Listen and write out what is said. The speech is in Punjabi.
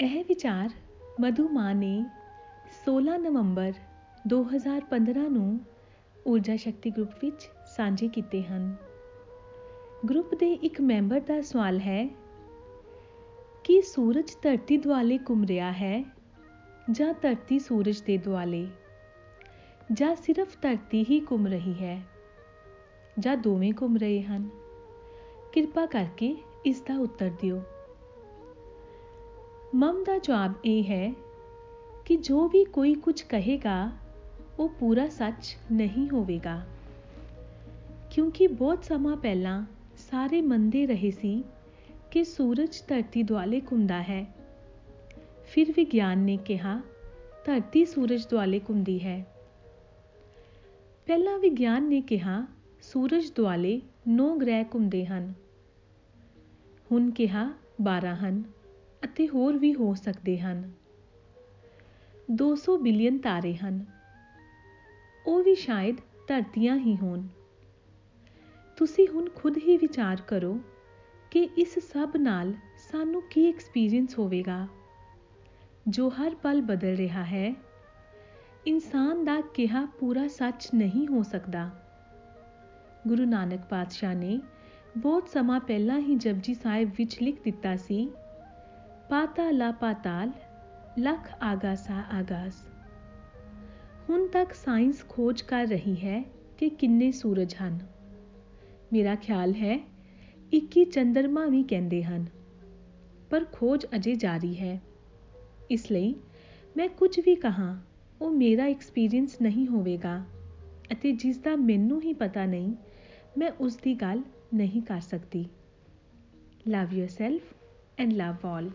ਇਹ ਵਿਚਾਰ ਮਧੂ ਮਾਂ ਨੇ 16 ਨਵੰਬਰ 2015 ਨੂੰ ਊਰਜਾ ਸ਼ਕਤੀ ਗਰੁੱਪ ਵਿੱਚ ਸਾਂਝੇ ਕੀਤੇ ਹਨ। ਗਰੁੱਪ ਦੇ ਇੱਕ ਮੈਂਬਰ ਦਾ ਸਵਾਲ ਹੈ, ਕਿ ਸੂਰਜ ਧਰਤੀ ਦੁਆਲੇ ਘੁੰਮ ਰਿਹਾ ਹੈ ਜਾਂ ਧਰਤੀ ਸੂਰਜ ਦੇ ਦੁਆਲੇ? ਜਾਂ ਸਿਰਫ ਧਰਤੀ ਹੀ ਘੁੰਮ ਰਹੀ ਹੈ ਜਾਂ ਦੋਵੇਂ ਘੁੰਮ ਰਹੇ ਹਨ? ਕਿਰਪਾ ਕਰਕੇ ਇਸ ਦਾ ਉੱਤਰ ਦਿਓ। ਮਮ ਦਾ ਜਵਾਬ ਇਹ ਹੈ ਕਿ ਜੋ ਵੀ ਕੋਈ ਕੁਝ ਕਹੇਗਾ ਉਹ ਪੂਰਾ ਸੱਚ ਨਹੀਂ ਹੋਵੇਗਾ ਕਿਉਂਕਿ ਬਹੁਤ ਸਮਾਂ ਪਹਿਲਾਂ ਸਾਰੇ ਮੰਨਦੇ ਰਹੇ ਸੀ ਕਿ ਸੂਰਜ ਧਰਤੀ ਦੁਆਲੇ ਘੁੰਮਦਾ ਹੈ ਫਿਰ ਵਿਗਿਆਨ ਨੇ ਕਿਹਾ ਧਰਤੀ ਸੂਰਜ ਦੁਆਲੇ ਘੁੰਮਦੀ ਹੈ ਪਹਿਲਾਂ ਵਿਗਿਆਨ ਨੇ ਕਿਹਾ ਸੂਰਜ ਦੁਆਲੇ 9 ਗ੍ਰਹਿ ਘੁੰਮਦੇ ਹਨ ਹੁਣ ਕਿਹਾ 12 ਹਨ ਅਤੇ ਹੋਰ ਵੀ ਹੋ ਸਕਦੇ ਹਨ। 200 ਬਿਲੀਅਨ ਤਾਰੇ ਹਨ। ਉਹ ਵੀ ਸ਼ਾਇਦ ਧਰਤੀਆਂ ਹੀ ਹੋਣ। ਤੁਸੀਂ ਹੁਣ ਖੁਦ ਹੀ ਵਿਚਾਰ ਕਰੋ ਕਿ ਇਸ ਸਭ ਨਾਲ ਸਾਨੂੰ ਕੀ ਐਕਸਪੀਰੀਅੰਸ ਹੋਵੇਗਾ। ਜੋ ਹਰ ਪਲ ਬਦਲ ਰਿਹਾ ਹੈ, ਇਨਸਾਨ ਦਾ ਕਿਹਾ ਪੂਰਾ ਸੱਚ ਨਹੀਂ ਹੋ ਸਕਦਾ। ਗੁਰੂ ਨਾਨਕ ਪਾਤਸ਼ਾਹ ਨੇ ਬਹੁਤ ਸਮਾਂ ਪਹਿਲਾਂ ਹੀ ਜਪਜੀ ਸਾਹਿਬ ਵਿੱਚ ਲਿਖ ਦਿੱਤਾ ਸੀ ਪਾਤਾਲਾ ਪਾਤਾਲ, ਲੱਖ ਆਗਾਸਾ ਆਗਾਸ। ਹੁਣ ਤੱਕ ਸਾਇੰਸ ਖੋਜ ਕਰ ਰਹੀ ਹੈ ਕਿ ਕਿੰਨੇ ਸੂਰਜ ਹਨ। ਮੇਰਾ ਖਿਆਲ ਹੈ 21 ਚੰਦਰਮਾ ਵੀ ਕਹਿੰਦੇ ਹਨ। ਪਰ ਖੋਜ ਅਜੇ ਜਾਰੀ ਹੈ। ਇਸ ਲਈ ਮੈਂ ਕੁਝ ਵੀ ਕਹਾਂ, ਉਹ ਮੇਰਾ ਐਕਸਪੀਰੀਅੰਸ ਨਹੀਂ ਹੋਵੇਗਾ। ਅਤੇ ਜਿਸ ਦਾ ਮੈਨੂੰ ਹੀ ਪਤਾ ਨਹੀਂ, ਮੈਂ ਉਸ ਦੀ ਗੱਲ ਨਹੀਂ ਕਰ ਸਕਦੀ। Love yourself and love all